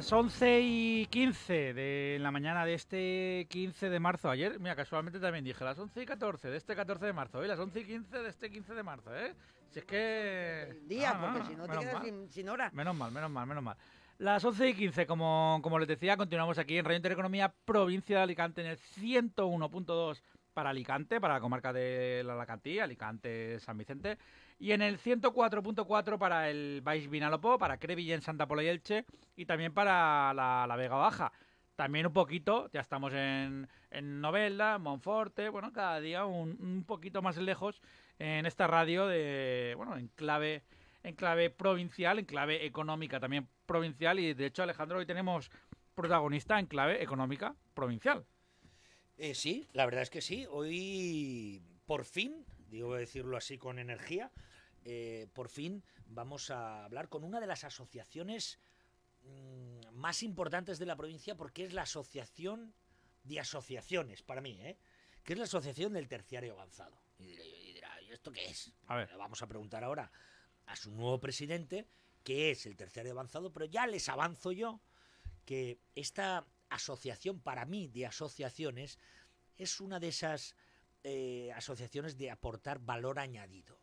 Las 11 y 15 de la mañana de este 15 de marzo. Ayer, mira, casualmente también dije las 11 y 14 de este 14 de marzo. Hoy las 11 y 15 de este 15 de marzo, ¿eh? Si es que... El día, Ah, porque ah, si no te quedas sin, sin hora. Menos mal, menos mal, menos mal. Las 11 y 15, como, como les decía, continuamos aquí en Radio Intereconomía, provincia de Alicante, en el 101.2 para Alicante, para la comarca de la Alacantí, Alicante, San Vicente, y en el 104.4 para el Baix Vinalopó, para Crevillén, Santa Pola y Elche, y también para la, Vega Baja. También un poquito, ya estamos en, en Novelda, en Monforte, bueno, cada día un, un poquito más lejos en esta radio de, bueno, en clave en clave provincial, en clave económica también provincial y de hecho Alejandro hoy tenemos protagonista en clave económica provincial. Eh, sí, la verdad es que sí. Hoy, por fin, digo decirlo así con energía, eh, por fin vamos a hablar con una de las asociaciones mm, más importantes de la provincia porque es la asociación de asociaciones, para mí, ¿eh? que es la asociación del terciario avanzado. Y dirá, y dirá, ¿y esto qué es? A ver. Le vamos a preguntar ahora a su nuevo presidente qué es el terciario avanzado, pero ya les avanzo yo que esta asociación, para mí, de asociaciones, es una de esas eh, asociaciones de aportar valor añadido.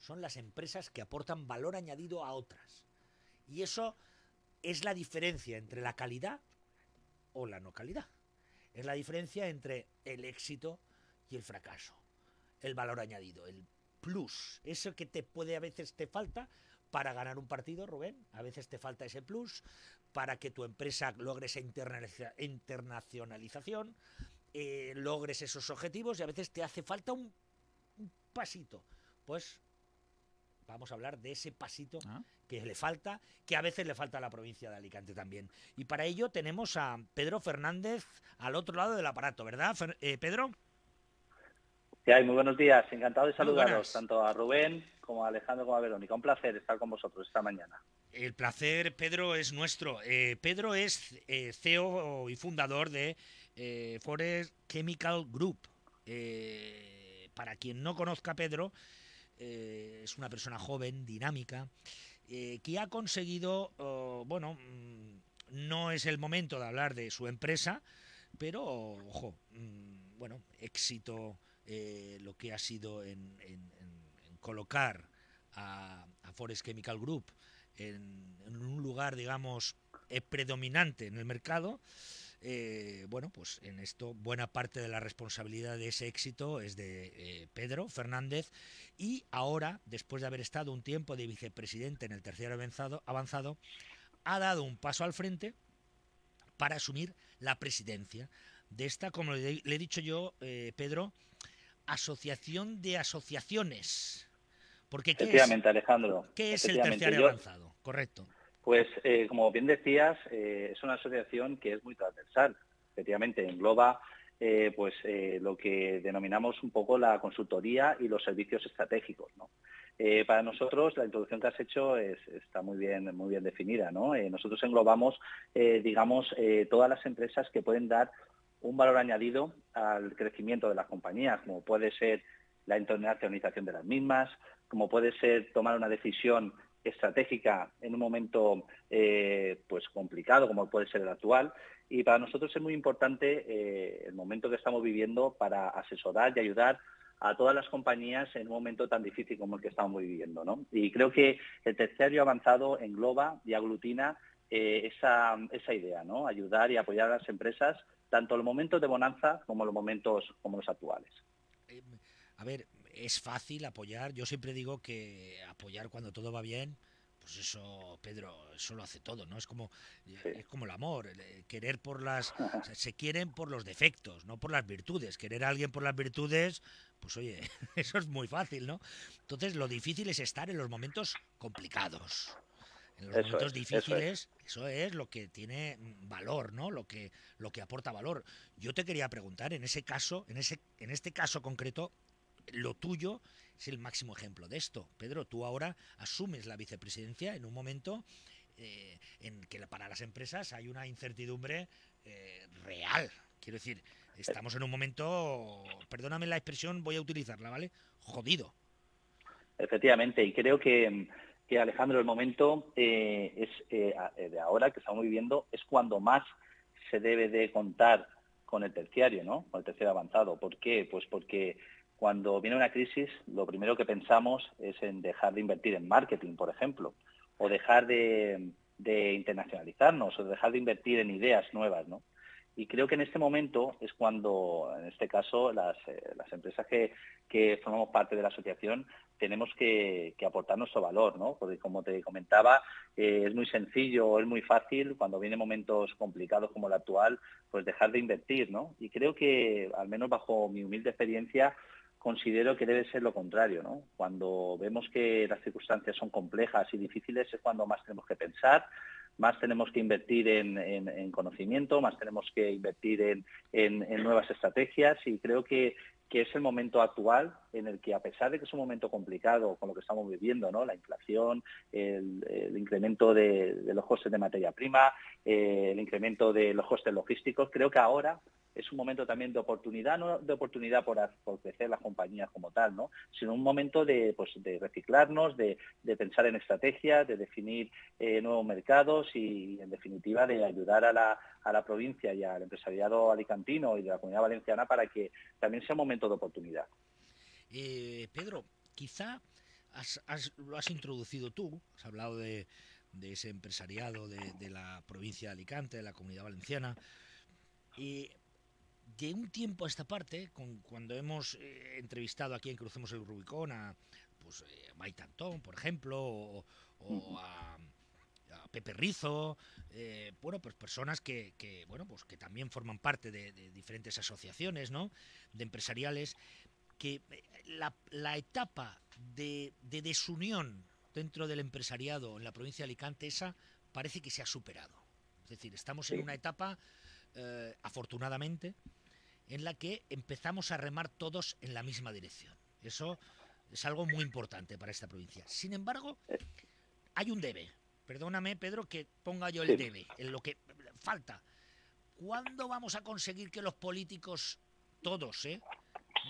Son las empresas que aportan valor añadido a otras. Y eso es la diferencia entre la calidad o la no calidad. Es la diferencia entre el éxito y el fracaso. El valor añadido, el plus, eso que te puede a veces te falta para ganar un partido, Rubén, a veces te falta ese plus para que tu empresa logre esa internacionalización, eh, logres esos objetivos y a veces te hace falta un, un pasito. Pues vamos a hablar de ese pasito Ah. que le falta, que a veces le falta a la provincia de Alicante también. Y para ello tenemos a Pedro Fernández al otro lado del aparato, ¿verdad, Fer- eh, Pedro? ¿Qué hay? Muy buenos días. Encantado de saludaros tanto a Rubén como a Alejandro como a Verónica. Un placer estar con vosotros esta mañana. El placer, Pedro, es nuestro. Eh, Pedro es eh, CEO y fundador de eh, Forest Chemical Group. Eh, para quien no conozca a Pedro, eh, es una persona joven, dinámica, eh, que ha conseguido, oh, bueno, mm, no es el momento de hablar de su empresa, pero, ojo, mm, bueno, éxito eh, lo que ha sido en, colocar a, Forest Chemical Group en, un lugar, digamos, predominante en el mercado, eh, bueno, pues en esto buena parte de la responsabilidad de ese éxito es de eh, Pedro Fernández y ahora, después de haber estado un tiempo de vicepresidente en el tercer avanzado, avanzado ha dado un paso al frente para asumir la presidencia de esta, como le, he dicho yo, eh, Pedro, asociación de asociaciones. Porque ¿qué es, Efectivamente, Alejandro. qué es el terciario Yo- avanzado? Correcto. Pues, eh, como bien decías, eh, es una asociación que es muy transversal. Efectivamente, engloba eh, pues lo que denominamos un poco la consultoría y los servicios estratégicos. ¿no? Para nosotros, la introducción que has hecho es- está muy bien, muy bien definida. ¿no? Nosotros englobamos, digamos, todas las empresas que pueden dar un valor añadido al crecimiento de las compañías, como puede ser la internacionalización de las mismas, como puede ser tomar una decisión estratégica en un momento eh, pues complicado como puede ser el actual y para nosotros es muy importante eh, el momento que estamos viviendo para asesorar y ayudar a todas las compañías en un momento tan difícil como el que estamos viviendo. ¿no? Y creo que el terciario avanzado engloba y aglutina eh, esa, esa idea, ¿no? ayudar y apoyar a las empresas tanto en los momentos de bonanza como en los momentos como los actuales. A ver, es fácil apoyar. Yo siempre digo que apoyar cuando todo va bien, pues eso, Pedro, eso lo hace todo, ¿no? Es como, es como el amor, el, eh, querer por las... o sea, se quieren por los defectos, no por las virtudes. Querer a alguien por las virtudes, pues oye, eso es muy fácil, ¿no? Entonces lo difícil es estar en los momentos complicados. En los Eso momentos es, eso es. difíciles, eso es lo que tiene mm, valor, ¿no? Lo que, lo que aporta valor. Yo te quería preguntar, en ese caso, en ese, en este caso concreto, lo tuyo es el máximo ejemplo de esto. Pedro, tú ahora asumes la vicepresidencia en un momento eh, en que para las empresas hay una incertidumbre eh, real. Quiero decir, estamos en un momento, perdóname la expresión, voy a utilizarla, ¿vale? Jodido. Efectivamente, y creo que, que Alejandro, el momento eh, es de ahora que estamos viviendo es cuando más se debe de contar con el terciario, ¿no? Con el terciario avanzado. ¿Por qué? Pues porque cuando viene una crisis, lo primero que pensamos es en dejar de invertir en marketing, por ejemplo, o dejar de, de internacionalizarnos, o dejar de invertir en ideas nuevas, ¿no? Y creo que en este momento es cuando, en este caso, las, eh, empresas que, formamos parte de la asociación tenemos que, aportar nuestro valor, ¿no? Porque como te comentaba, eh, es muy sencillo, es muy fácil cuando vienen momentos complicados como el actual, pues dejar de invertir, ¿no? Y creo que, al menos bajo mi humilde experiencia, considero que debe ser lo contrario, ¿no? Cuando vemos que las circunstancias son complejas y difíciles es cuando más tenemos que pensar, más tenemos que invertir en, conocimiento, más tenemos que invertir en, nuevas estrategias y creo que, es el momento actual en el que, a pesar de que es un momento complicado con lo que estamos viviendo, ¿no? la inflación, el, incremento de, los costes de materia prima, eh, el incremento de los costes logísticos, creo que ahora es un momento también de oportunidad, no de oportunidad por, crecer las compañías como tal, ¿no? sino un momento de, pues, de reciclarnos, de, pensar en estrategias, de definir eh, nuevos mercados y, en definitiva, de ayudar a la, a la provincia y al empresariado alicantino y de la comunidad valenciana para que también sea un momento de oportunidad. Eh, Pedro, quizá lo has introducido tú, has hablado de, ese empresariado de, la provincia de Alicante, de la comunidad valenciana. Y de un tiempo a esta parte, cuando hemos eh, entrevistado aquí en Crucemos el Rubicón a, pues, eh, Mike por ejemplo, o, a, Pepe Rizo, eh, bueno, pues personas que, bueno, pues que también forman parte de, diferentes asociaciones, ¿no? De empresariales, que la, etapa de, desunión dentro del empresariado en la provincia de Alicante, esa parece que se ha superado. Es decir, estamos en una etapa, afortunadamente, en la que empezamos a remar todos en la misma dirección. Eso es algo muy importante para esta provincia. Sin embargo, hay un debe. Perdóname, Pedro, que ponga yo el debe, en lo que falta. ¿Cuándo vamos a conseguir que los políticos, todos, eh,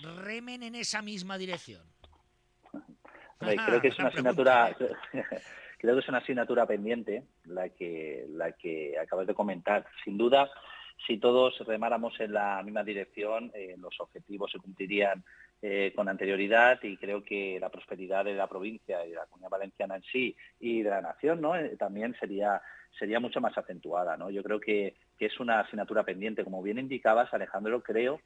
remen en esa misma dirección? creo que es una asignatura, creo que es una asignatura pendiente la que la que acabas de comentar. Sin duda, si todos remáramos en la misma dirección, eh, los objetivos se cumplirían eh, con anterioridad y creo que la prosperidad de la provincia y de la comunidad valenciana en sí y de la nación ¿no? Eh, también sería, sería mucho más acentuada. ¿no? Yo creo que, es una asignatura pendiente. Como bien indicabas, Alejandro, creo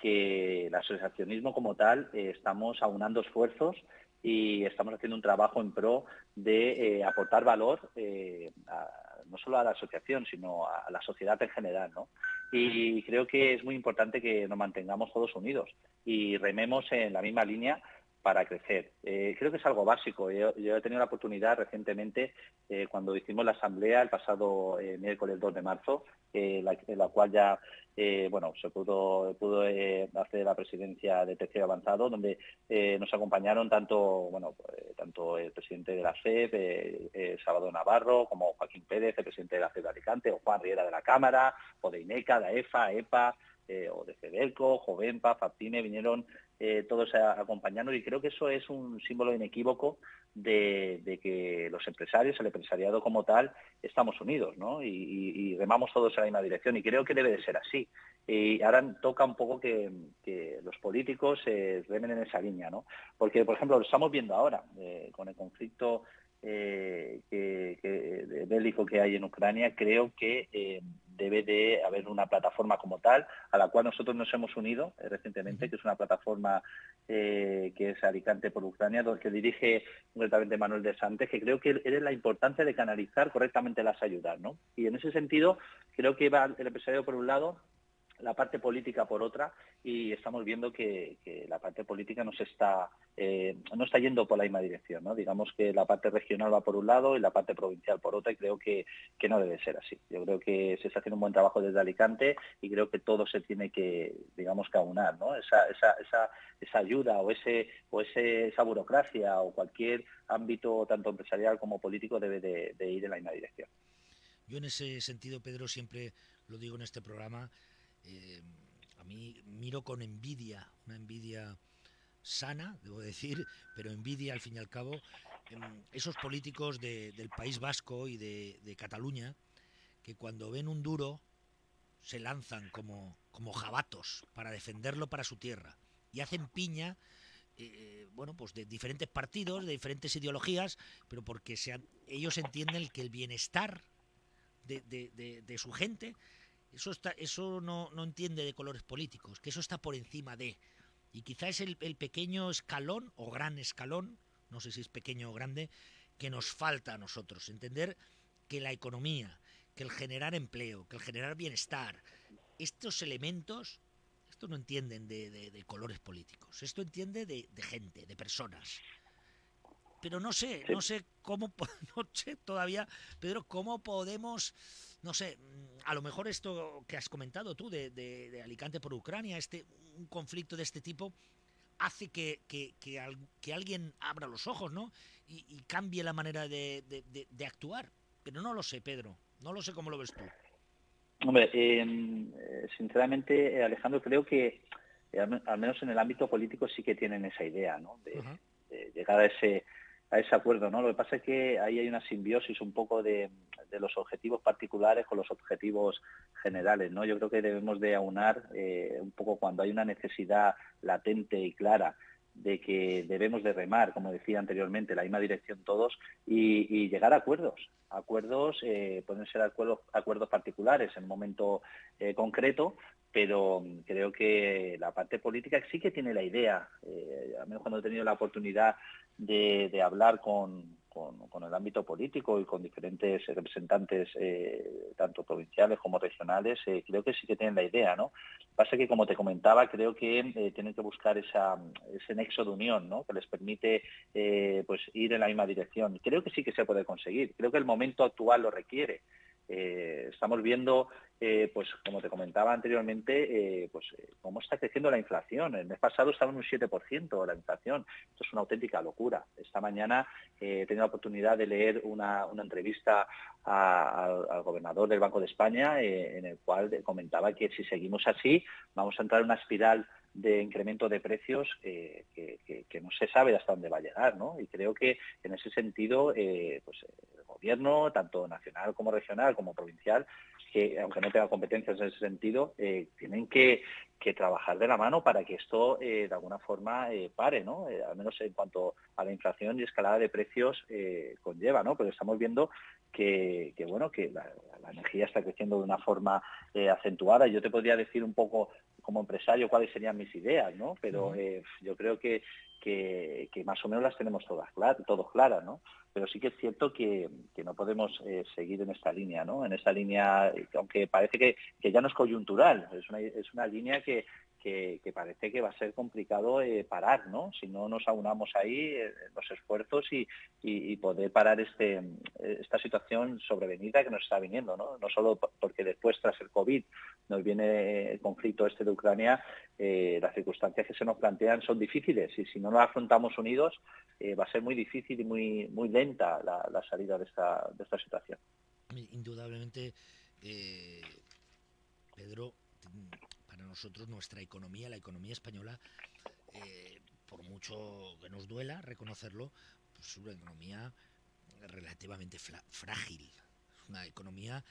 que el asociacionismo como tal estamos aunando esfuerzos y estamos haciendo un trabajo en pro de aportar valor a no solo a la asociación, sino a la sociedad en general. ¿no? Y creo que es muy importante que nos mantengamos todos unidos y rememos en la misma línea para crecer. Eh, creo que es algo básico. Yo, he tenido la oportunidad recientemente, eh, cuando hicimos la asamblea el pasado eh, miércoles 2 de marzo, en la cual ya bueno, se pudo, pudo hacer la presidencia de tercero avanzado, donde nos acompañaron tanto, bueno, tanto el presidente de la CEP, Salvador Navarro, como Joaquín Pérez, el presidente de la CEP de Alicante, o Juan Riera de la Cámara, o de INECA, de EFA, EPA, o de Fedelco, Jovenpa, Faptine, vinieron eh, todos acompañarnos y creo que eso es un símbolo inequívoco de, que los empresarios, el empresariado como tal, estamos unidos ¿no? y, remamos todos en la misma dirección y creo que debe de ser así. Y ahora toca un poco que, los políticos se remen en esa línea, ¿no? porque por ejemplo lo estamos viendo ahora eh, con el conflicto eh, que, bélico que hay en Ucrania, creo que eh, debe de haber una plataforma como tal, a la cual nosotros nos hemos unido eh, recientemente, que es una plataforma que es Alicante por Ucrania, que dirige concretamente Manuel de Santes, que creo que es la importancia de canalizar correctamente las ayudas. ¿no? Y en ese sentido, creo que va el empresario por un lado la parte política por otra y estamos viendo que, la parte política no está eh, no está yendo por la misma dirección no digamos que la parte regional va por un lado y la parte provincial por otra y creo que, no debe ser así. Yo creo que se está haciendo un buen trabajo desde Alicante y creo que todo se tiene que digamos que aunar no esa, esa, esa ayuda o ese o ese, esa burocracia o cualquier ámbito tanto empresarial como político debe de ir en la misma dirección. Yo en ese sentido Pedro siempre lo digo en este programa eh, a mí miro con envidia, una envidia sana, debo decir, pero envidia al fin y al cabo, esos políticos del País Vasco y de, Cataluña que cuando ven un duro se lanzan como, como jabatos para defenderlo para su tierra. Y hacen piña eh, bueno, pues de diferentes partidos, de diferentes ideologías, pero porque ellos entienden que el bienestar de, su gente, eso, está, eso no, no, entiende de colores políticos, que eso está por encima de. Y quizá es el, el pequeño escalón o gran escalón, no sé si es pequeño o grande, que nos falta a nosotros. Entender que la economía, que el generar empleo, que el generar bienestar, estos elementos esto no entienden de, colores políticos, esto entiende de, gente, de personas. Pero no sé, no sé cómo, no sé todavía, Pedro, cómo podemos, no sé, a lo mejor esto que has comentado tú de, Alicante por Ucrania, este un conflicto de este tipo, hace que, que, alguien abra los ojos, ¿no? Y, y cambie la manera de, actuar. Pero no lo sé, Pedro. No lo sé cómo lo ves tú. Hombre, em, eh, sinceramente, eh, Alejandro, creo que eh, al menos en el ámbito político sí que tienen esa idea, ¿no? De, llegar a ese a ese acuerdo, ¿no? Lo que pasa es que ahí hay una simbiosis un poco de, los objetivos particulares con los objetivos generales, ¿no? Yo creo que debemos de aunar un poco cuando hay una necesidad latente y clara de que debemos de remar, como decía anteriormente, la misma dirección todos y, llegar a acuerdos. Acuerdos eh, pueden ser acuerdos, acuerdos particulares en un momento eh, concreto, pero creo que la parte política sí que tiene la idea, eh, al menos cuando he tenido la oportunidad de hablar con, el ámbito político y con diferentes representantes, eh, tanto provinciales como regionales, eh, creo que sí que tienen la idea, ¿no? Pasa que, como te comentaba, creo que eh, tienen que buscar ese nexo de unión, ¿no? Que les permite pues ir en la misma dirección. Creo que sí que se puede conseguir. Creo que el momento actual lo requiere. estamos viendo eh, pues como te comentaba anteriormente, eh, pues eh, cómo está creciendo la inflación. El mes pasado estaba en un 7% la inflación. Esto es una auténtica locura. Esta mañana he tenido la oportunidad de leer una, entrevista al, gobernador del Banco de España en el cual comentaba que si seguimos así vamos a entrar en una espiral de incremento de precios que, no se sabe hasta dónde va a llegar. Y creo que en ese sentido, pues tanto nacional como regional como provincial, que aunque no tenga competencias en ese sentido, eh, tienen que, trabajar de la mano para que esto eh, de alguna forma eh, pare, ¿no? al menos en cuanto a la inflación y escalada de precios conlleva, ¿no? Pero estamos viendo que, bueno, que la, energía está creciendo de una forma acentuada. Yo te podría decir un poco como empresario cuáles serían mis ideas, ¿no? Pero yo creo que, que, más o menos las tenemos todas claras, todos claras, ¿no? pero sí que es cierto que, no podemos eh, seguir en esta línea, ¿no? En esta línea, aunque parece que, ya no es coyuntural, es una, es una línea que, que, parece que va a ser complicado eh, parar, ¿no? Si no nos aunamos ahí eh, los esfuerzos y, poder parar este, esta situación sobrevenida que nos está viniendo, ¿no? No solo porque después, tras el COVID, nos viene el conflicto este de Ucrania, las circunstancias que se nos plantean son difíciles y si no nos afrontamos unidos va a ser muy difícil y muy, muy lenta la, salida de esta, de esta situación. Indudablemente, eh, Pedro, nosotros nuestra economía, la economía española, eh, por mucho que nos duela reconocerlo, pues es una economía relativamente frágil. Una economía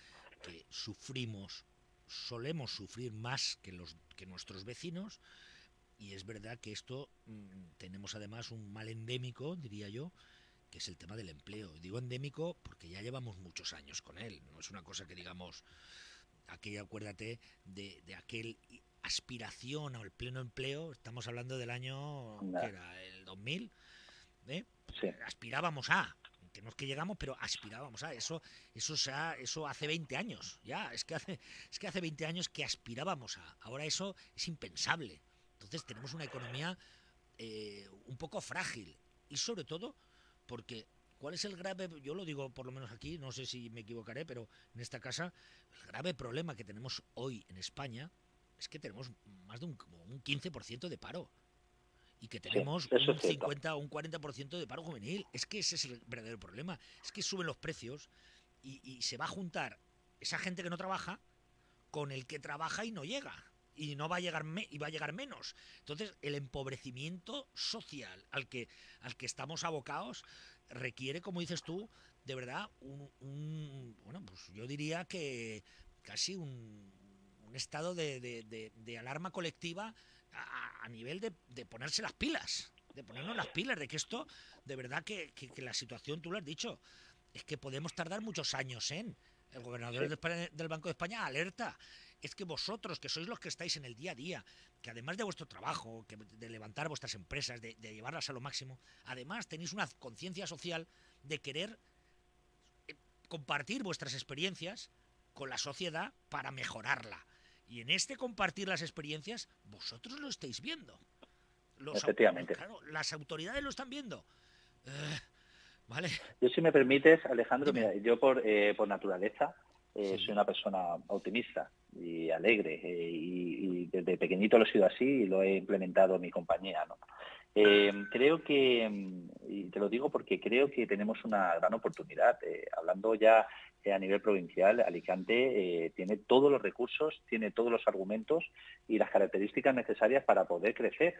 que sufrimos, solemos sufrir más que, los, que nuestros vecinos, y es verdad que esto mm, tenemos además un mal endémico, diría yo, que es el tema del empleo. Digo endémico porque ya llevamos muchos años con él, no es una cosa que digamos, aquí acuérdate de aquel aspiración al pleno empleo, estamos hablando del año, que era el 2000, ¿eh? aspirábamos a, que no es que llegamos, pero aspirábamos a eso, eso sea, eso hace 20 años, ya, es que hace, es que hace 20 años que aspirábamos a, ahora eso es impensable. Entonces tenemos una economía eh, un poco frágil y sobre todo porque ¿cuál es el grave, yo lo digo por lo menos aquí, no sé si me equivocaré, pero en esta casa, el grave problema que tenemos hoy en España es que tenemos más de un, un 15% de paro y que tenemos un 50 o un 40% de paro juvenil. Es que ese es el verdadero problema. Es que suben los precios y, se va a juntar esa gente que no trabaja con el que trabaja y no llega. Y no va a llegar y va a llegar menos. Entonces, el empobrecimiento social al que, al que estamos abocados requiere, como dices tú, de verdad, un, bueno, pues yo diría que casi un, estado de, alarma colectiva a, nivel de, ponerse las pilas, de ponernos las pilas, de que esto, de verdad que, la situación, tú lo has dicho, es que podemos tardar muchos años en... El gobernador del Banco de España alerta es que vosotros, que sois los que estáis en el día a día, que además de vuestro trabajo, que de levantar vuestras empresas, de, llevarlas a lo máximo, además tenéis una conciencia social de querer eh, compartir vuestras experiencias con la sociedad para mejorarla. Y en este compartir las experiencias, vosotros lo estáis viendo. Efectivamente. las autoridades lo están viendo. Eh, ¿Vale? Yo, si me permites, Alejandro, mira, yo por, eh, por naturaleza eh, soy una persona optimista y alegre eh, y, desde pequeñito lo he sido así y lo he implementado en mi compañía. Eh, creo que, y te lo digo porque creo que tenemos una gran oportunidad. hablando ya a nivel provincial, Alicante tiene todos los recursos, tiene todos los argumentos y las características necesarias para poder crecer.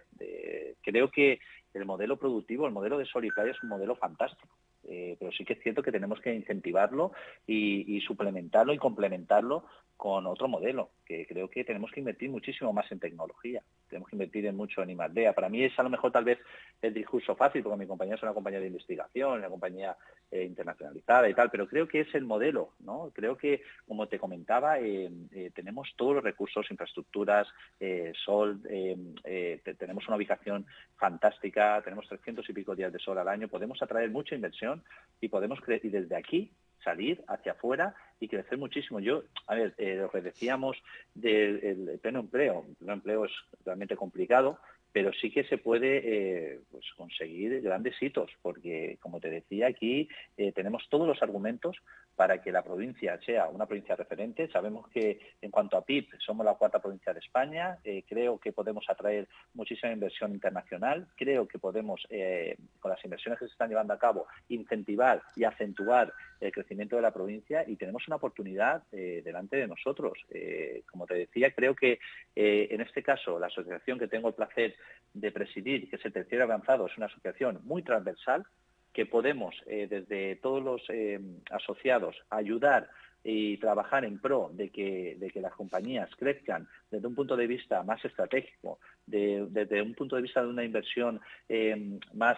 creo que el modelo productivo, el modelo de Sol y Playa es un modelo fantástico. Eh, pero sí que es cierto que tenemos que incentivarlo y, suplementarlo y complementarlo con otro modelo, que creo que tenemos que invertir muchísimo más en tecnología, tenemos que invertir en mucho en I+.D. Para mí es a lo mejor tal vez el discurso fácil, porque mi compañía es una compañía de investigación, una compañía eh, internacionalizada y tal, pero creo que es el modelo, ¿no? Creo que, como te comentaba, eh, tenemos todos los recursos, infraestructuras, sol, tenemos una ubicación fantástica, tenemos 300 y pico días de sol al año, podemos atraer mucha inversión y podemos y desde aquí salir hacia afuera y crecer muchísimo. Yo, a ver, eh, lo que decíamos del pleno empleo, el pleno empleo es realmente complicado, pero sí que se puede eh, pues conseguir grandes hitos, porque como te decía, aquí eh, tenemos todos los argumentos para que la provincia sea una provincia referente. Sabemos que en cuanto a PIB somos la cuarta provincia de España, eh, creo que podemos atraer muchísima inversión internacional, creo que podemos, con las inversiones que se están llevando a cabo, incentivar y acentuar el crecimiento de la provincia y tenemos una oportunidad delante de nosotros. como te decía, creo que en este caso la asociación que tengo el placer de presidir, que es el terciario avanzado, es una asociación muy transversal, que podemos eh, desde todos los eh, asociados ayudar y trabajar en pro de que, de que las compañías crezcan desde un punto de vista más estratégico, desde un punto de vista de una inversión eh, más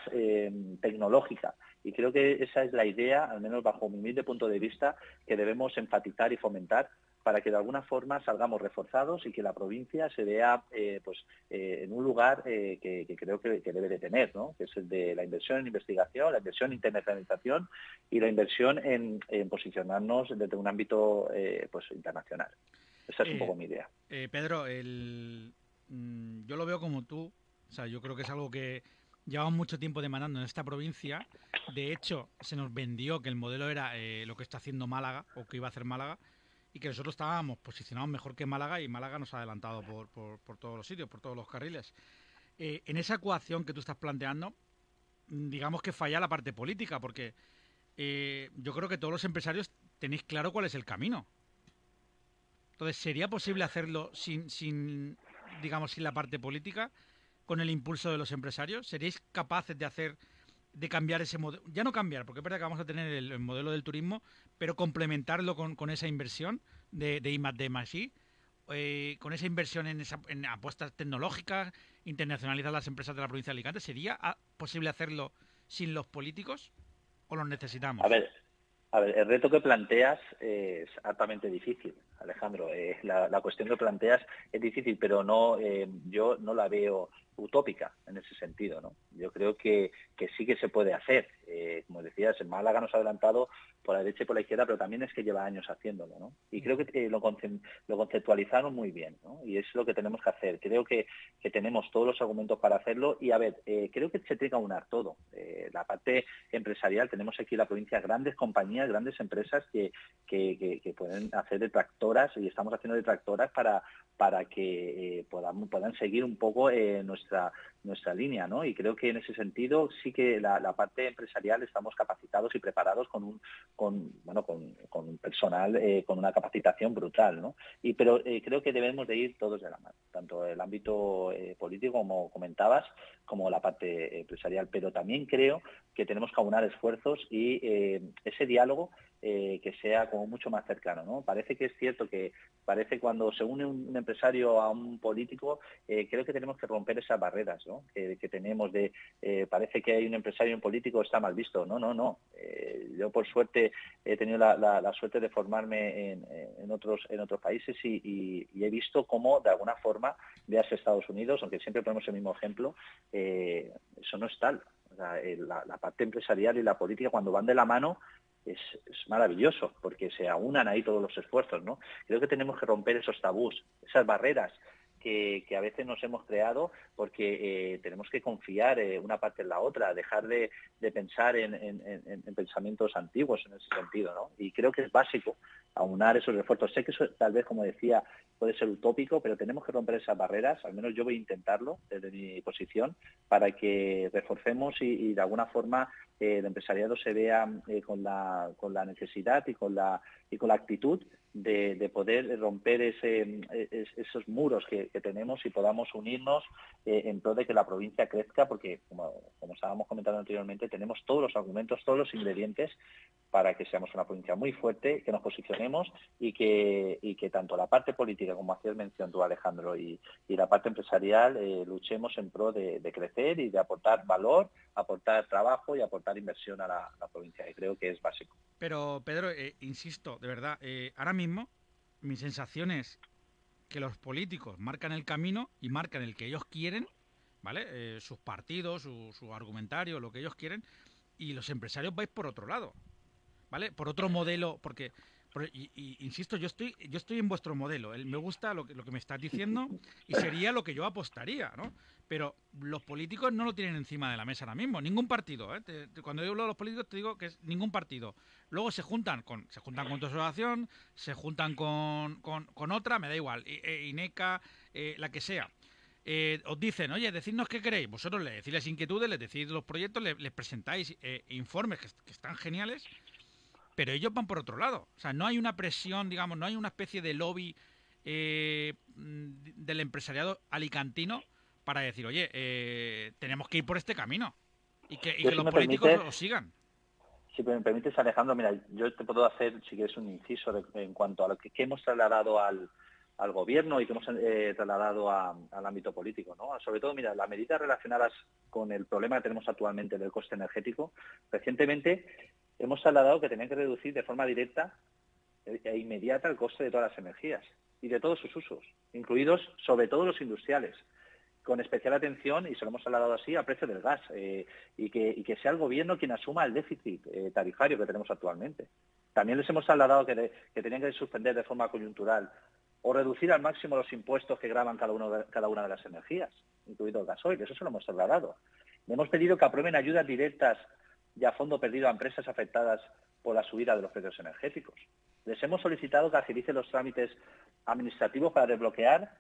tecnológica. Y creo que esa es la idea, al menos bajo mi humilde punto de vista, que debemos enfatizar y fomentar para que de alguna forma salgamos reforzados y que la provincia se vea eh, pues, eh, en un lugar eh, que, creo que, debe de tener, ¿no? que es el de la inversión en investigación, la inversión en internacionalización y la inversión en, posicionarnos desde un ámbito pues, internacional. Esa es un poco mi idea. Pedro, el, mm, yo lo veo como tú, o sea, yo creo que es algo que llevamos mucho tiempo demandando en esta provincia. De hecho, se nos vendió que el modelo era lo que está haciendo Málaga o que iba a hacer Málaga y que nosotros estábamos posicionados mejor que Málaga y Málaga nos ha adelantado por, por, todos los sitios, por todos los carriles. Eh, en esa ecuación que tú estás planteando, mm, digamos que falla la parte política, porque eh, yo creo que todos los empresarios tenéis claro cuál es el camino. Entonces, ¿sería posible hacerlo sin, sin, digamos, sin la parte política, con el impulso de los empresarios? ¿Seríais capaces de hacer de cambiar ese modelo, ya no cambiar, porque es verdad que vamos a tener el, modelo del turismo, pero complementarlo con, con esa inversión de, de I D más I, eh, con esa inversión en, esa, en apuestas tecnológicas, internacionalizar las empresas de la provincia de Alicante, ¿sería posible hacerlo sin los políticos o los necesitamos? A ver, a ver el reto que planteas es altamente difícil, Alejandro. La, cuestión que planteas es difícil, pero no, eh, yo no la veo utópica en ese sentido. ¿no? Yo creo que, sí que se puede hacer. Eh, como decías, en Málaga nos ha adelantado por la derecha y por la izquierda, pero también es que lleva años haciéndolo. ¿no? Y creo que eh, lo, lo, conceptualizaron muy bien ¿no? y es lo que tenemos que hacer. Creo que, tenemos todos los argumentos para hacerlo y, a ver, creo que se tiene que aunar todo. la parte empresarial, tenemos aquí en la provincia grandes compañías, grandes empresas que, que, pueden hacer de y estamos haciendo de tractoras para, para que puedan, puedan seguir un poco nuestra nuestra línea, ¿no? Y creo que en ese sentido sí que la, parte empresarial estamos capacitados y preparados con un, con, bueno, con, un personal eh, con una capacitación brutal, ¿no? Y pero eh, creo que debemos de ir todos de la mano, tanto el ámbito eh, político como comentabas, como la parte empresarial. Pero también creo que tenemos que aunar esfuerzos y ese diálogo que sea como mucho más cercano, ¿no? Parece que es cierto que parece cuando se une un, empresario a un político, creo que tenemos que romper esas barreras, que, tenemos de eh, parece que hay un empresario y un político está mal visto. No, no, no. Eh, yo por suerte he tenido la, suerte de formarme en, otros en otros países y, he visto cómo de alguna forma veas Estados Unidos, aunque siempre ponemos el mismo ejemplo, eh, eso no es tal. la, parte empresarial y la política cuando van de la mano es, maravilloso porque se aunan ahí todos los esfuerzos, ¿no? Creo que tenemos que romper esos tabús, esas barreras que, a veces nos hemos creado porque eh, tenemos que confiar eh, una parte en la otra, dejar de, pensar en, pensamientos antiguos en ese sentido. ¿no? Y creo que es básico aunar esos esfuerzos. Sé que eso tal vez, como decía, puede ser utópico, pero tenemos que romper esas barreras, al menos yo voy a intentarlo desde mi posición, para que reforcemos y, de alguna forma eh, el empresariado se vea con, la, con la necesidad y con la, y con la actitud de, poder romper ese, esos muros que, tenemos y podamos unirnos eh, en pro de que la provincia crezca, porque como, como estábamos comentando anteriormente, tenemos todos los argumentos, todos los ingredientes para que seamos una provincia muy fuerte, que nos posicionemos y que, y que tanto la parte política, como hacías mención tú, Alejandro, y, la parte empresarial eh, luchemos en pro de, crecer y de aportar valor, aportar trabajo y aportar inversión a la, provincia. Y creo que es básico. Pero, Pedro, eh, insisto, de verdad, ahora mismo mi sensación es que los políticos marcan el camino y marcan el que ellos quieren, ¿vale? Eh, sus partidos, su, argumentario, lo que ellos quieren, y los empresarios vais por otro lado, ¿vale? Por otro modelo, porque y, insisto, yo estoy, yo estoy en vuestro modelo. me gusta lo que, lo que me estás diciendo y sería lo que yo apostaría, ¿no? Pero los políticos no lo tienen encima de la mesa ahora mismo. Ningún partido. ¿eh? cuando yo hablo de los políticos te digo que es ningún partido. Luego se juntan con, se juntan con tu asociación, se juntan con, con, otra, me da igual, INECA, eh, la que sea. Eh, os dicen, oye, decidnos qué queréis. Vosotros les decís las inquietudes, les decís los proyectos, les, presentáis informes que, que están geniales pero ellos van por otro lado. O sea, no hay una presión, digamos, no hay una especie de lobby eh, mm, del empresariado alicantino para decir, oye, eh, tenemos que ir por este camino y que, los políticos lo sigan. Si me permites, Alejandro, mira, yo te puedo hacer, si quieres, un inciso en cuanto a lo que, hemos trasladado al, gobierno y que hemos eh, trasladado al ámbito político. ¿no? Sobre todo, mira, las medidas relacionadas con el problema que tenemos actualmente del coste energético, recientemente hemos trasladado que tenían que reducir de forma directa e inmediata el coste de todas las energías y de todos sus usos, incluidos sobre todo los industriales, con especial atención, y se lo hemos trasladado así, al precio del gas, eh, y, que, sea el gobierno quien asuma el déficit eh, tarifario que tenemos actualmente. También les hemos trasladado que, tenían que suspender de forma coyuntural o reducir al máximo los impuestos que graban cada, uno cada una de las energías, incluido el gasoil, eso se lo hemos trasladado. Le hemos pedido que aprueben ayudas directas y a fondo perdido a empresas afectadas por la subida de los precios energéticos. Les hemos solicitado que agilicen los trámites administrativos para desbloquear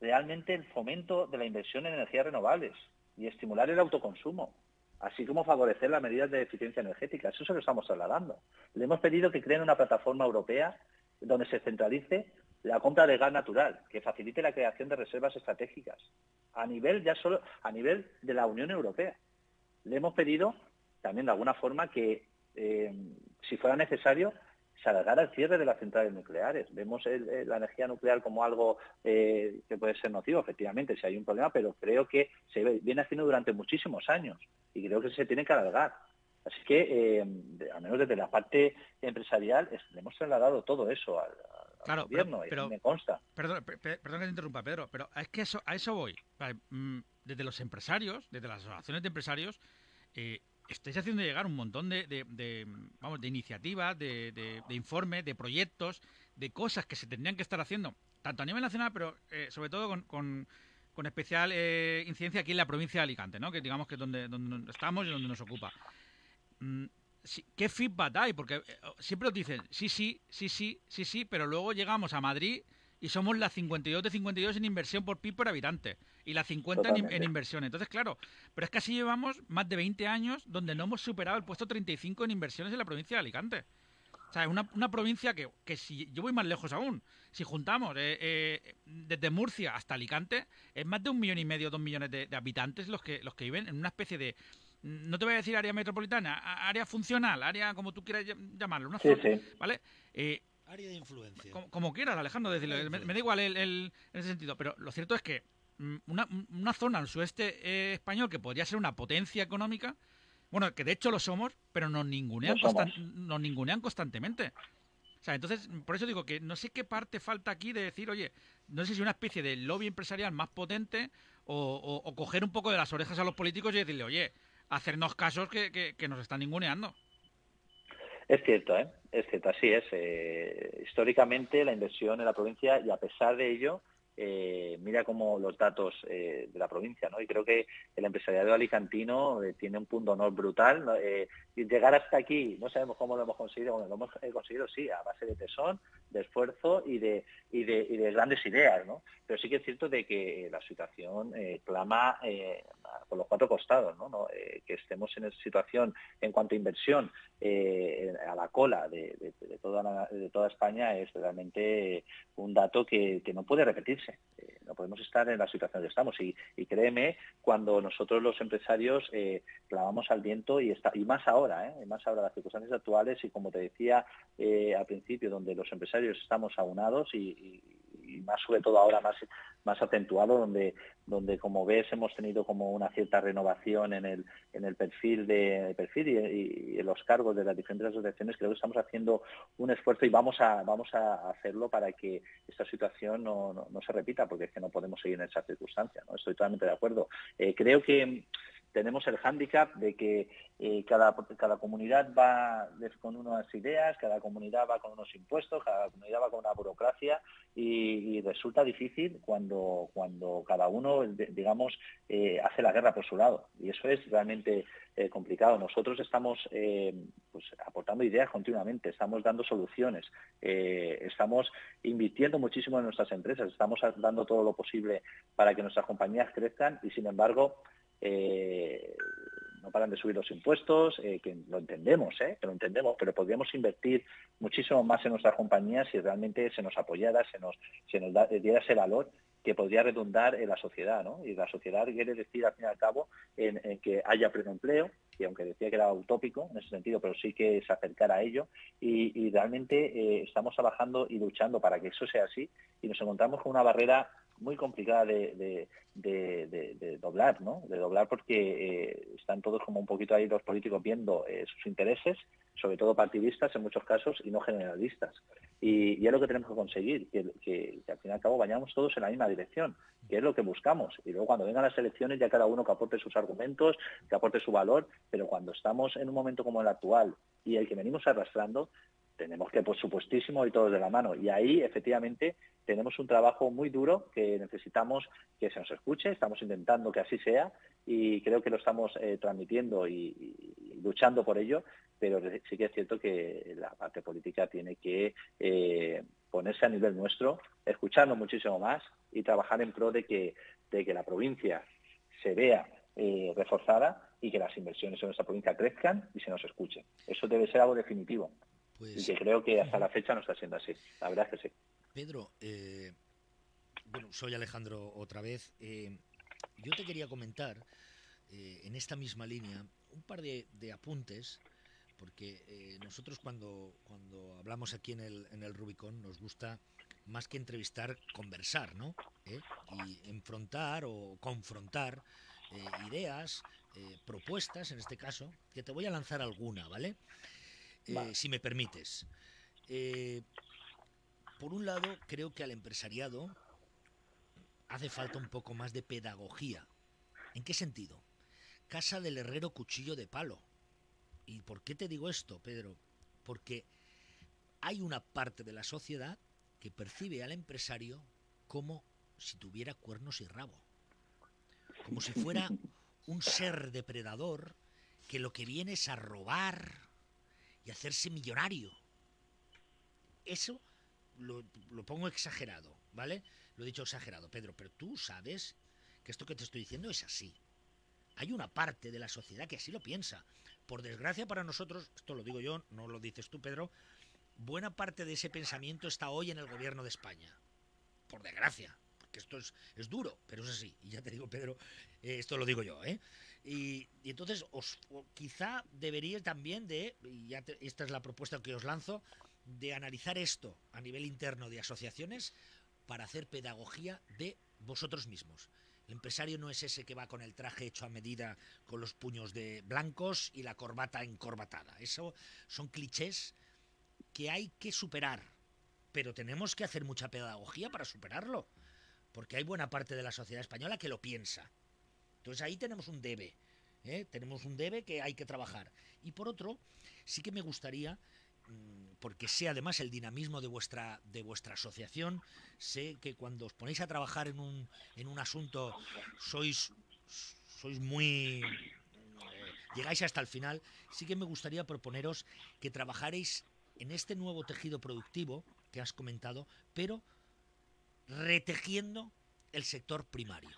realmente el fomento de la inversión en energías renovables y estimular el autoconsumo, así como favorecer las medidas de eficiencia energética. Eso se lo estamos trasladando. Le hemos pedido que creen una plataforma europea donde se centralice la compra de gas natural, que facilite la creación de reservas estratégicas a nivel ya solo a nivel de la Unión Europea. Le hemos pedido también de alguna forma que, eh, si fuera necesario, se alargara el cierre de las centrales nucleares. Vemos la energía nuclear como algo eh, que puede ser nocivo, efectivamente, si hay un problema, pero creo que se viene haciendo durante muchísimos años y creo que se tiene que alargar. Así que, eh, al menos desde la parte empresarial, le hemos trasladado todo eso al, gobierno pero, y me consta. Perdón, que te interrumpa, Pedro, pero es que eso, a eso voy. Mm, desde los empresarios, desde las asociaciones de empresarios, eh, estáis haciendo llegar un montón de, de, vamos, de iniciativas, de, de, informes, de proyectos, de cosas que se tendrían que estar haciendo, tanto a nivel nacional, pero eh, sobre todo con, con, especial eh, incidencia aquí en la provincia de Alicante, ¿no? que digamos que es donde, donde estamos y donde nos ocupa. Mm, ¿Qué feedback hay? Porque eh, siempre os dicen, sí, sí, sí, sí, sí, sí, pero luego llegamos a Madrid y somos la 52 de 52 en inversión por PIB por habitante y la 50 en, en, inversión. Entonces, claro, pero es que así llevamos más de 20 años donde no hemos superado el puesto 35 en inversiones en la provincia de Alicante. O sea, es una, una provincia que, que, si yo voy más lejos aún, si juntamos eh, eh, desde Murcia hasta Alicante, es más de un millón y medio, dos millones de, de habitantes los que, los que viven en una especie de, no te voy a decir área metropolitana, área funcional, área como tú quieras llamarlo, una zona, sí, sí. ¿vale? Eh, área de influencia. Como, como quieras, Alejandro, decirlo, me, me, da igual el, el, en ese sentido, pero lo cierto es que mm, una, una zona al sudeste eh, español que podría ser una potencia económica, bueno, que de hecho lo somos, pero nos ningunean, constan, nos ningunean constantemente. O sea, entonces, por eso digo que no sé qué parte falta aquí de decir, oye, no sé si una especie de lobby empresarial más potente o, o, o coger un poco de las orejas a los políticos y decirle, oye, hacernos casos que, que, que nos están ninguneando. Es cierto, ¿eh? es cierto, así es. Eh, históricamente la inversión en la provincia y a pesar de ello, eh, mira como los datos eh, de la provincia, ¿no? Y creo que el empresariado alicantino eh, tiene un punto honor brutal. Eh, y llegar hasta aquí, no sabemos cómo lo hemos conseguido, bueno, lo hemos conseguido sí, a base de tesón, de esfuerzo y de, y de, y de grandes ideas, ¿no? Pero sí que es cierto de que la situación clama por los cuatro costados, ¿no? que estemos en esa situación en cuanto a inversión a la cola de, de, toda de toda España es realmente un dato que, que no puede repetirse. Eh, no podemos estar en la situación que estamos. Y, y créeme, cuando nosotros los empresarios eh, clavamos al viento y, está, y más ahora, ¿eh? más ahora las circunstancias actuales y como te decía al principio, donde los empresarios estamos aunados y, y, y, más sobre todo ahora más, más acentuado, donde, donde como ves hemos tenido como una cierta renovación en el, en el perfil de perfil y, en los cargos de las diferentes asociaciones, creo que estamos haciendo un esfuerzo y vamos a, vamos a hacerlo para que esta situación no, no, se repita, porque es que no podemos seguir en esas circunstancias. ¿no? Estoy totalmente de acuerdo. Eh, creo que tenemos el hándicap de que eh, cada, cada comunidad va con unas ideas, cada comunidad va con unos impuestos, cada comunidad va con una burocracia y, resulta difícil cuando, cuando cada uno, digamos, eh, hace la guerra por su lado. Y eso es realmente eh, complicado. Nosotros estamos pues, aportando ideas continuamente, estamos dando soluciones, estamos invirtiendo muchísimo en nuestras empresas, estamos dando todo lo posible para que nuestras compañías crezcan y, sin embargo, eh, no paran de subir los impuestos, eh, que lo entendemos, ¿eh? que lo entendemos, pero podríamos invertir muchísimo más en nuestras compañías si realmente se nos apoyara, se nos, se nos diera ese valor que podría redundar en la sociedad, ¿no? Y la sociedad quiere decir, al fin y al cabo, que haya pleno empleo, y aunque decía que era utópico en ese sentido, pero sí que se acercara a ello, y, realmente eh, estamos trabajando y luchando para que eso sea así, y nos encontramos con una barrera muy complicada de, doblar, ¿no? De doblar porque eh, están todos como un poquito ahí los políticos viendo eh, sus intereses, sobre todo partidistas en muchos casos y no generalistas. Y, y es lo que tenemos que conseguir, que, que, que, al fin y al cabo vayamos todos en la misma dirección, que es lo que buscamos. Y luego cuando vengan las elecciones ya cada uno que aporte sus argumentos, que aporte su valor, pero cuando estamos en un momento como el actual y el que venimos arrastrando, tenemos que, por supuestísimo, ir todos de la mano. Y ahí, efectivamente, tenemos un trabajo muy duro que necesitamos que se nos escuche, estamos intentando que así sea y creo que lo estamos eh, transmitiendo y, luchando por ello, pero sí que es cierto que la parte política tiene que eh, ponerse a nivel nuestro, escucharnos muchísimo más y trabajar en pro de que, de que la provincia se vea eh, reforzada y que las inversiones en nuestra provincia crezcan y se nos escuche. Eso debe ser algo definitivo. Pues, y que creo que hasta la fecha no está siendo así. La verdad es que sí. Pedro, eh, bueno, soy Alejandro otra vez. Eh, yo te quería comentar, en esta misma línea, un par de, de apuntes, porque eh, nosotros cuando, cuando hablamos aquí en el, en el Rubicon nos gusta más que entrevistar, conversar, ¿no? ¿Eh? Y enfrentar o confrontar eh, ideas, eh, propuestas, en este caso, que te voy a lanzar alguna, ¿vale? Eh, si me permites. Por un lado, creo que al empresariado hace falta un poco más de pedagogía. ¿En qué sentido? Casa del herrero cuchillo de palo. ¿Y por qué te digo esto, Pedro? Porque hay una parte de la sociedad que percibe al empresario como si tuviera cuernos y rabo. Como si fuera un ser depredador que lo que viene es a robar y hacerse millonario. Eso lo, lo pongo exagerado, ¿vale? Lo he dicho exagerado, Pedro, pero tú sabes que esto que te estoy diciendo es así. Hay una parte de la sociedad que así lo piensa. Por desgracia para nosotros, esto lo digo yo, no lo dices tú, Pedro, buena parte de ese pensamiento está hoy en el gobierno de España. Por desgracia, porque esto es, es duro, pero es así. Y ya te digo, Pedro, eh, esto lo digo yo, ¿eh? Y, entonces, os, quizá deberíais también de, y esta es la propuesta que os lanzo, de analizar esto a nivel interno de asociaciones para hacer pedagogía de vosotros mismos. El empresario no es ese que va con el traje hecho a medida, con los puños de blancos y la corbata encorbatada. Eso son clichés que hay que superar. Pero tenemos que hacer mucha pedagogía para superarlo. Porque hay buena parte de la sociedad española que lo piensa. Entonces ahí tenemos un debe. ¿eh? Tenemos un debe que hay que trabajar. Y por otro, sí que me gustaría mm, porque sé además el dinamismo de vuestra de vuestra asociación, sé que cuando os ponéis a trabajar en un, en un asunto sois sois muy eh, llegáis hasta el final, sí que me gustaría proponeros que trabajaréis en este nuevo tejido productivo que has comentado, pero retejiendo el sector primario.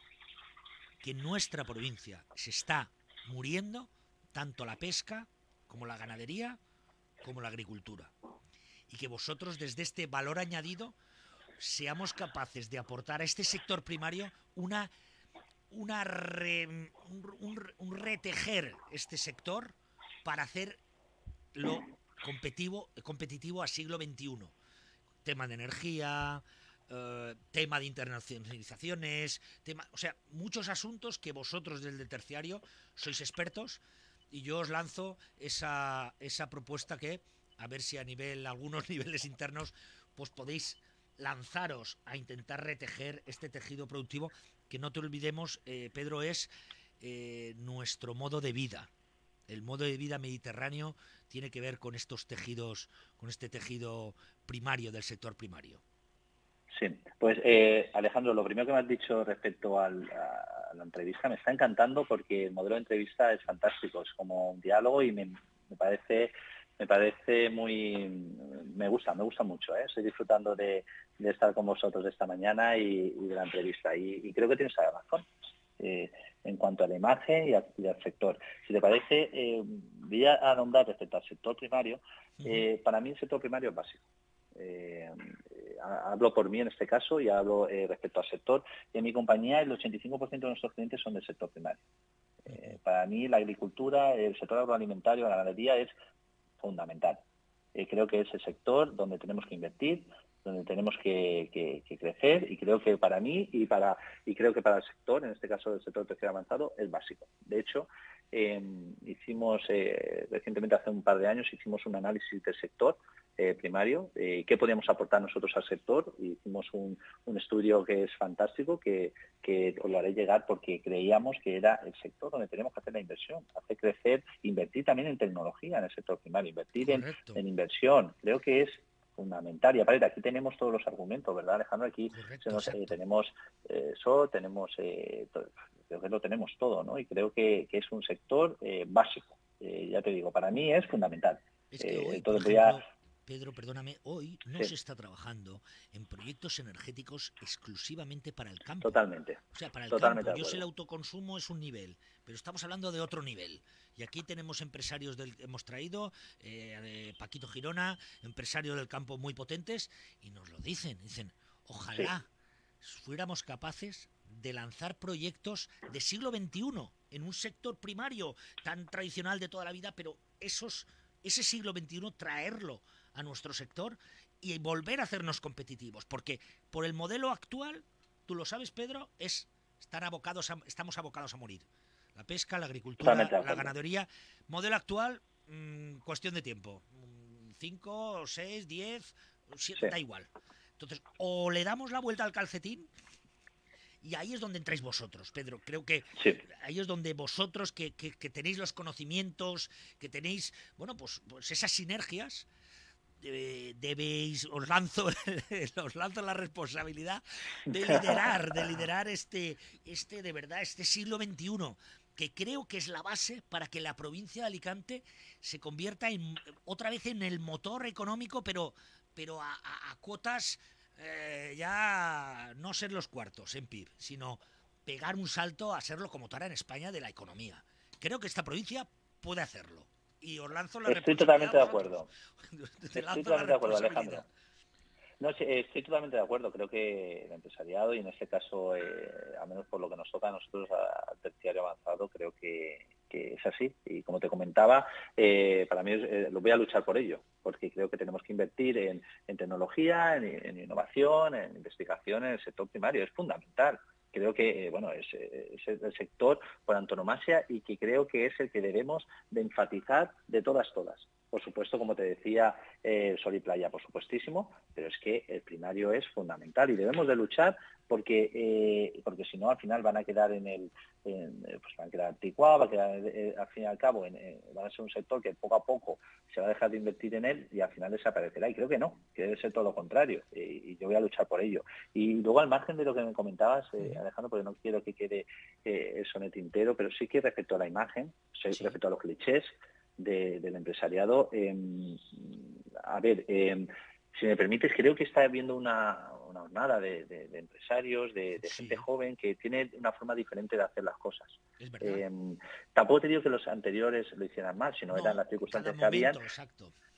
Que en nuestra provincia se está muriendo tanto la pesca como la ganadería como la agricultura. Y que vosotros desde este valor añadido seamos capaces de aportar a este sector primario una, una un, retejer este sector para hacerlo competitivo, competitivo a siglo XXI. Tema de energía, eh, tema de internacionalizaciones, tema, o sea, muchos asuntos que vosotros desde el terciario sois expertos y yo os lanzo esa, esa propuesta que a ver si a nivel algunos niveles internos pues podéis lanzaros a intentar retejer este tejido productivo que no te olvidemos eh, Pedro es eh, nuestro modo de vida el modo de vida mediterráneo tiene que ver con estos tejidos con este tejido primario del sector primario Sí, pues eh, Alejandro, lo primero que me has dicho respecto a la entrevista me está encantando porque el modelo de entrevista es fantástico, es como un diálogo y me, parece me parece muy me gusta me gusta mucho ¿eh? estoy disfrutando de, estar con vosotros esta mañana y, de la entrevista y, creo que tienes razón eh, en cuanto a la imagen y, al sector si te parece eh, voy a nombrar respecto al sector primario para mí el sector primario es básico eh, hablo por mí en este caso y hablo eh, respecto al sector. En mi compañía el 85% de nuestros clientes son del sector primario. Eh, para mí la agricultura, el sector agroalimentario, la ganadería es fundamental. creo que es el sector donde tenemos que invertir, donde tenemos que, crecer y creo que para mí y para y creo que para el sector, en este caso el sector terciario avanzado, es básico. De hecho, em, hicimos recientemente hace un par de años hicimos un análisis del sector eh, primario, eh, qué podíamos aportar nosotros al sector. Hicimos un, estudio que es fantástico, que, os lo haré llegar porque creíamos que era el sector donde tenemos que hacer la inversión, hacer crecer, invertir también en tecnología en el sector primario, invertir en, inversión. Creo que es fundamental. Y aparte, aquí tenemos todos los argumentos, ¿verdad, Alejandro? Aquí eh, tenemos eso, tenemos, creo que lo tenemos todo, ¿no? Y creo que, es un sector básico. ya te digo, para mí es fundamental. entonces Pedro, perdóname, hoy no se está trabajando en proyectos energéticos exclusivamente para el campo. Totalmente. O sea, para el campo. Yo sé el autoconsumo es un nivel, pero estamos hablando de otro nivel. Y aquí tenemos empresarios del hemos traído, eh, Paquito Girona, empresarios del campo muy potentes, y nos lo dicen. Dicen, ojalá fuéramos capaces de lanzar proyectos de siglo XXI en un sector primario tan tradicional de toda la vida, pero esos, ese siglo XXI traerlo a nuestro sector y volver a hacernos competitivos. Porque por el modelo actual, tú lo sabes, Pedro, es estar abocados estamos abocados a morir. La pesca, la agricultura, la ganadería. Modelo actual, mm, cuestión de tiempo. Mm, cinco, seis, diez, siete, da igual. Entonces, o le damos la vuelta al calcetín y ahí es donde entráis vosotros, Pedro. Creo que ahí es donde vosotros que, que, tenéis los conocimientos, que tenéis, bueno, pues, pues esas sinergias, debéis, os lanzo, os lanzo la responsabilidad de liderar, de liderar este, este, de verdad, este siglo XXI, que creo que es la base para que la provincia de Alicante se convierta en, otra vez en el motor económico, pero, pero a, cuotas eh, ya no ser los cuartos en PIB, sino pegar un salto a ser locomotora en España de la economía. Creo que esta provincia puede hacerlo. Y os lanzo la Estoy totalmente de acuerdo. Estoy totalmente de acuerdo, Alejandro. No, estoy totalmente de acuerdo. Creo que el empresariado, y en este caso, eh, al menos por lo que nos toca a nosotros al terciario avanzado, creo que, es así. Y como te comentaba, eh, para mí eh, lo voy a luchar por ello, porque creo que tenemos que invertir en, tecnología, en, innovación, en investigación en el sector primario. Es fundamental creo que bueno es, es, el sector por antonomasia y que creo que es el que debemos de enfatizar de todas todas. Por supuesto, como te decía, el sol y playa, por supuestísimo, pero es que el primario es fundamental y debemos de luchar porque eh, porque si no al final van a quedar en el pues van a quedar anticuados, va a quedar eh, al fin y al cabo en, van a ser un sector que poco a poco se va a dejar de invertir en él y al final desaparecerá. Y creo que no que debe ser todo lo contrario y, yo voy a luchar por ello. Y luego al margen de lo que me comentabas eh, Alejandro porque no quiero que quede eso en el tintero pero sí que respecto a la imagen respecto a los clichés del empresariado. Em, a ver, em, si me permites, creo que está habiendo una, una jornada de, empresarios, de, gente joven que tiene una forma diferente de hacer las cosas. Em, tampoco te digo que los anteriores lo hicieran mal, sino eran las circunstancias que habían.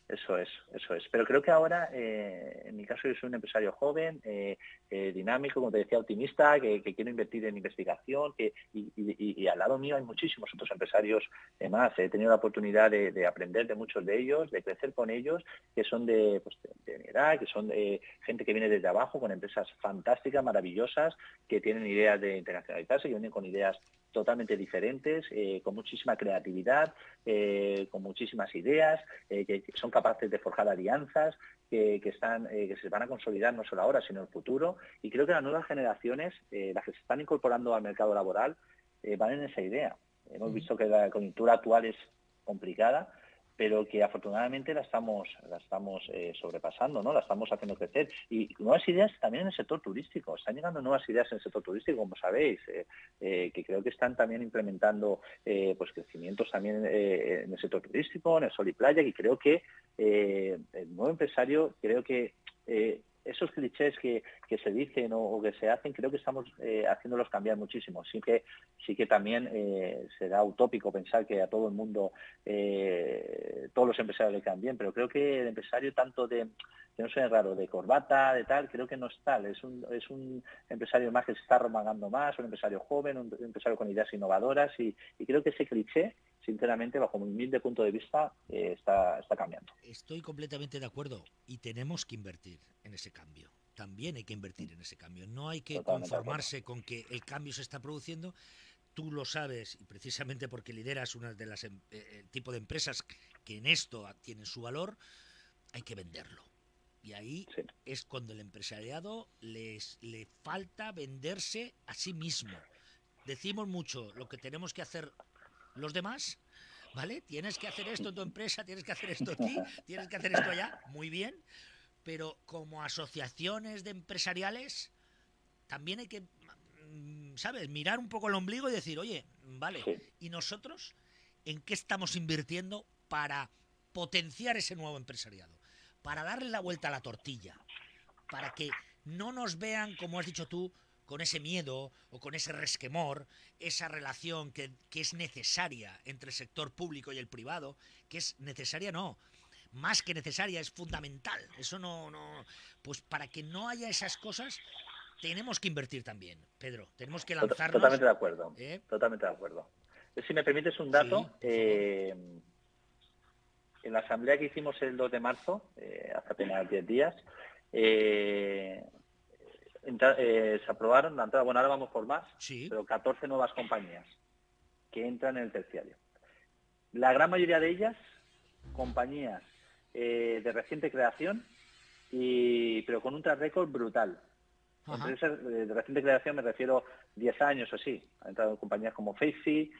Eso es, eso es. Pero creo que ahora, eh, en mi caso, yo soy un empresario joven, eh, eh, dinámico, como te decía, optimista, que, quiero invertir en investigación, que, y, al lado mío hay muchísimos otros empresarios más. He tenido la oportunidad de, aprender de muchos de ellos, de crecer con ellos, que son de, pues, de, edad, que son gente que viene desde abajo, con empresas fantásticas, maravillosas, que tienen ideas de internacionalizarse, que vienen con ideas totalmente diferentes, eh, con muchísima creatividad, eh, con muchísimas ideas, eh, que, son capaces de forjar alianzas, que, están, que se van a consolidar no solo ahora, sino en el futuro. Y creo que las nuevas generaciones, las que se están incorporando al mercado laboral, van en esa idea. Hemos visto que la coyuntura actual es complicada, pero que afortunadamente la estamos, la estamos eh, sobrepasando, ¿no? La estamos haciendo crecer. Y nuevas ideas también en el sector turístico. Están llegando nuevas ideas en el sector turístico, como sabéis, eh, eh, que creo que están también implementando pues crecimientos también en el sector turístico, en el sol y playa, y creo que el nuevo empresario creo que esos clichés que, se dicen o, que se hacen, creo que estamos eh, haciéndolos cambiar muchísimo. Sí que, sí que también eh, será utópico pensar que a todo el mundo, eh, todos los empresarios le bien, pero creo que el empresario tanto de, que no sea raro, de corbata, de tal, creo que no es tal. Es un, es un empresario más que se está romagando más, un empresario joven, un empresario con ideas innovadoras y creo que ese cliché sinceramente, bajo mi humilde punto de vista, eh, está, está cambiando. Estoy completamente de acuerdo y tenemos que invertir en ese cambio. También hay que invertir en ese cambio. No hay que conformarse con que el cambio se está produciendo. Tú lo sabes y precisamente porque lideras una de las em, eh, tipo de empresas que en esto tienen su valor, hay que venderlo. Y ahí es cuando el empresariado les le falta venderse a sí mismo. Decimos mucho lo que tenemos que hacer los demás, ¿vale? Tienes que hacer esto en tu empresa, tienes que hacer esto aquí, tienes que hacer esto allá, muy bien, pero como asociaciones de empresariales también hay que, mm, ¿sabes? Mirar un poco el ombligo y decir, oye, vale, ¿y nosotros en qué estamos invirtiendo para potenciar ese nuevo empresariado? Para darle la vuelta a la tortilla, para que no nos vean, como has dicho tú, con ese miedo o con ese resquemor, esa relación que, es necesaria entre el sector público y el privado, que es necesaria no, más que necesaria, es fundamental. Eso no, no, pues para que no haya esas cosas, tenemos que invertir también, Pedro. Tenemos que lanzarnos. Totalmente de acuerdo. ¿eh? Totalmente de acuerdo. Si me permites un dato, eh, en la asamblea que hicimos el 2 de marzo, eh, hace apenas 10 días, eh, se aprobaron la entrada, bueno, ahora vamos por más, pero 14 nuevas compañías que entran en el terciario. La gran mayoría de ellas, compañías eh, de reciente creación, y, pero con un track record brutal. de reciente creación me refiero 10 años o así. Han entrado compañías como Facey, eh,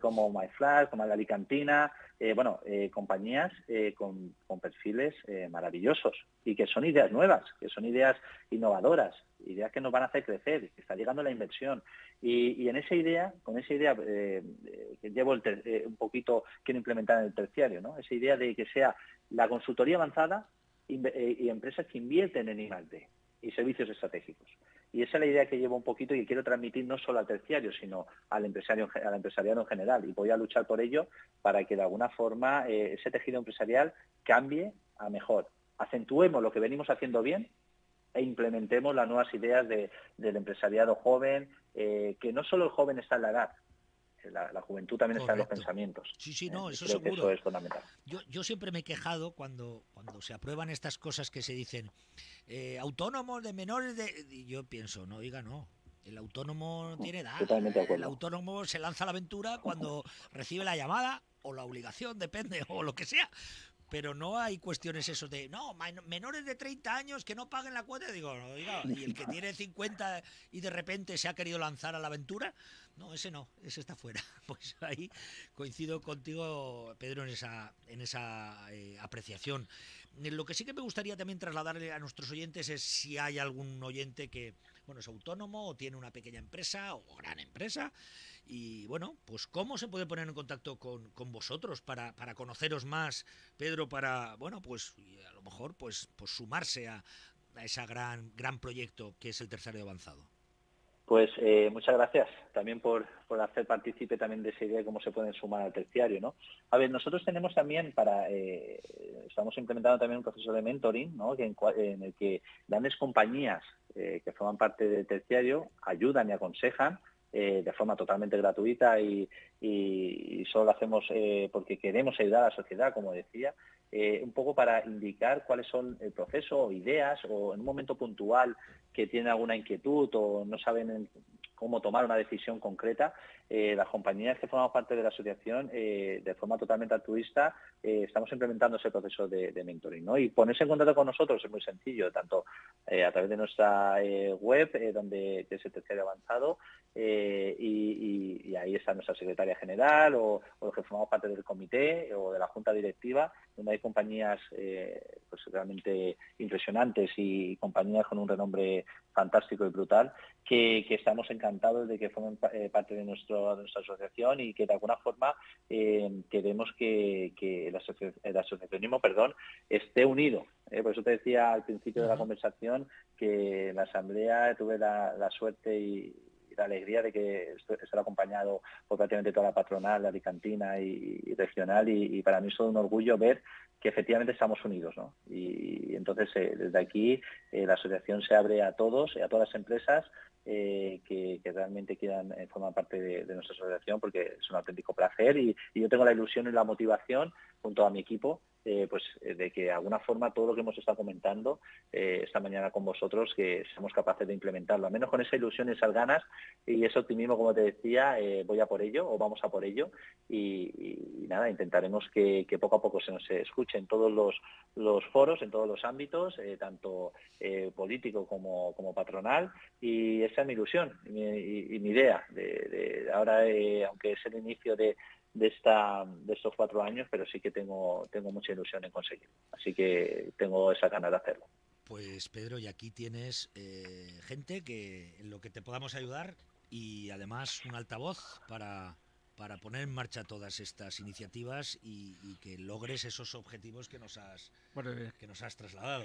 como MyFlash, como la Alicantina, eh, bueno, eh, compañías con, perfiles maravillosos y que son ideas nuevas, que son ideas innovadoras, ideas que nos van a hacer crecer, que está llegando la inversión. Y, en esa idea, con esa idea que llevo un poquito, quiero implementar en el terciario, ¿no? Esa idea de que sea la consultoría avanzada y, empresas que invierten en I+D y servicios estratégicos. Y esa es la idea que llevo un poquito y quiero transmitir no solo al terciario, sino al empresario, empresariado en general. Y voy a luchar por ello para que de alguna forma eh, ese tejido empresarial cambie a mejor. Acentuemos lo que venimos haciendo bien e implementemos las nuevas ideas del empresariado joven, eh, que no solo el joven está en la edad, la, juventud también está en los pensamientos. Sí, sí, no, eh, eso seguro. eso es fundamental. Yo, yo, siempre me he quejado cuando, cuando se aprueban estas cosas que se dicen eh, autónomos de menores de... Y yo pienso, no, diga no. El autónomo tiene edad. El autónomo se lanza a la aventura cuando recibe la llamada o la obligación, depende, o lo que sea pero no hay cuestiones eso de, no, menores de 30 años que no paguen la cuota. Digo, oiga, y el que tiene 50 y de repente se ha querido lanzar a la aventura, no, ese no, ese está fuera. Pues ahí coincido contigo, Pedro, en esa, en esa eh, apreciación. Lo que sí que me gustaría también trasladarle a nuestros oyentes es si hay algún oyente que, bueno, es autónomo o tiene una pequeña empresa o gran empresa y bueno, pues cómo se puede poner en contacto con, con vosotros para, para, conoceros más, Pedro, para, bueno, pues a lo mejor pues, pues sumarse a, a ese gran, gran proyecto que es el tercero avanzado. Pues eh, muchas gracias también por, por, hacer partícipe también de esa idea de cómo se pueden sumar al terciario, ¿no? A ver, nosotros tenemos también para, eh, estamos implementando también un proceso de mentoring, ¿no? en, el que grandes compañías eh, que forman parte del terciario ayudan y aconsejan eh, de forma totalmente gratuita y, solo lo hacemos eh, porque queremos ayudar a la sociedad, como decía, eh, un poco para indicar cuáles son el proceso o ideas o en un momento puntual que tienen alguna inquietud o no saben cómo tomar una decisión concreta, eh, las compañías que formamos parte de la asociación, eh, de forma totalmente altruista, eh, estamos implementando ese proceso de, mentoring. ¿no? Y ponerse en contacto con nosotros es muy sencillo, tanto a través de nuestra web, donde es el terciario avanzado, y, ahí está nuestra secretaria general o, los que formamos parte del comité o de la junta directiva, donde hay compañías pues realmente impresionantes y compañías con un renombre fantástico y brutal, que, estamos encantados de que formen parte de nuestro nuestra asociación y que de alguna forma eh, queremos que, el, asociacionismo perdón, esté unido. ¿eh? por eso te decía al principio de la conversación que en la asamblea tuve la, suerte y, la alegría de que estar acompañado por prácticamente toda la patronal, la alicantina y, regional y, para mí es todo un orgullo ver que efectivamente estamos unidos. Y, entonces eh, desde aquí la asociación se abre a todos, a todas las empresas eh, que, realmente quieran eh, formar parte de, nuestra asociación porque es un auténtico placer y, yo tengo la ilusión y la motivación junto a mi equipo eh, pues de que de alguna forma todo lo que hemos estado comentando esta mañana con vosotros que seamos capaces de implementarlo, al menos con esa ilusión esas ganas y ese optimismo, como te decía, voy a por ello o vamos a por ello y, nada, intentaremos que, poco a poco se nos escuche en todos los, los foros, en todos los ámbitos, tanto político como, como patronal y esa es mi ilusión y mi, idea. De, ahora, eh, aunque es el inicio de, esta, de estos cuatro años, pero sí que tengo, tengo mucha ilusión en conseguirlo. Así que tengo esa ganas de hacerlo. Pues Pedro, y aquí tienes eh, gente que en lo que te podamos ayudar y además un altavoz para, para poner en marcha todas estas iniciativas y, que logres esos objetivos que nos has, eh, que nos has trasladado.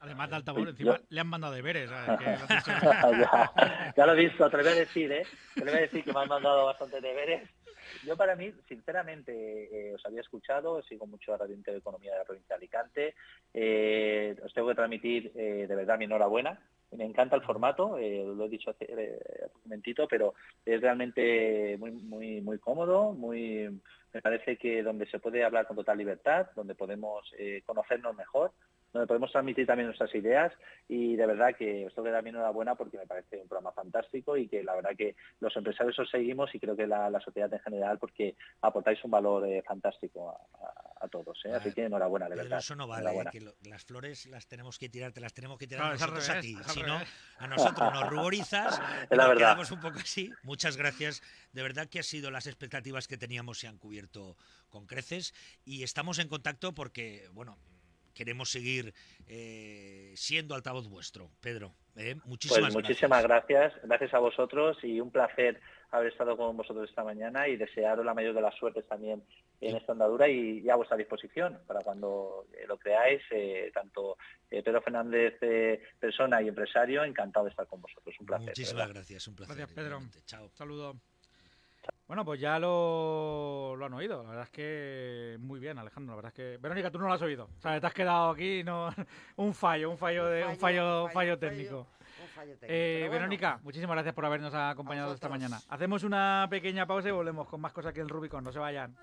Además de altavoz, encima le han mandado deberes. ya, ya, lo he visto, te lo voy a decir, ¿eh? Te lo voy a decir que me han mandado bastante deberes. Yo para mí, sinceramente, eh, os había escuchado, sigo mucho a Radio Economía de la provincia de Alicante. Eh, os tengo que transmitir de verdad mi enhorabuena me encanta el formato, eh, lo he dicho hace, eh, un momentito, pero es realmente muy, muy, cómodo, me parece que donde se puede hablar con total libertad, donde podemos eh, conocernos mejor, donde podemos transmitir también nuestras ideas y de verdad que esto le da mi enhorabuena porque me parece un programa fantástico y que la verdad que los empresarios os seguimos y creo que la, sociedad en general porque aportáis un valor eh, fantástico a, todos. ¿eh? Así que enhorabuena, de verdad. Eso no vale, que las flores las tenemos que tirar, te las tenemos que tirar nosotros a ti. Si no, a nosotros nos ruborizas y nos quedamos un poco así. Muchas gracias. De verdad que ha sido las expectativas que teníamos se han cubierto con creces y estamos en contacto porque, bueno, queremos seguir eh, siendo altavoz vuestro, Pedro. ¿eh? Muchísimas pues muchísimas gracias. gracias, a vosotros y un placer haber estado con vosotros esta mañana y desearos la mayor de las suertes también en esta andadura y, a vuestra disposición para cuando eh, lo creáis, eh, tanto Pedro Fernández, persona y empresario, encantado de estar con vosotros. Un placer. Muchísimas gracias, un placer. Gracias, Pedro. Chao. Saludos. Bueno, pues ya lo, lo, han oído. La verdad es que muy bien, Alejandro. La verdad es que. Verónica, tú no lo has oído. O sea, te has quedado aquí, no. un fallo, un fallo de, un fallo, fallo, técnico. Eh, Verónica, muchísimas gracias por habernos acompañado esta mañana. Hacemos una pequeña pausa y volvemos con más cosas que el Rubicon. No se vayan.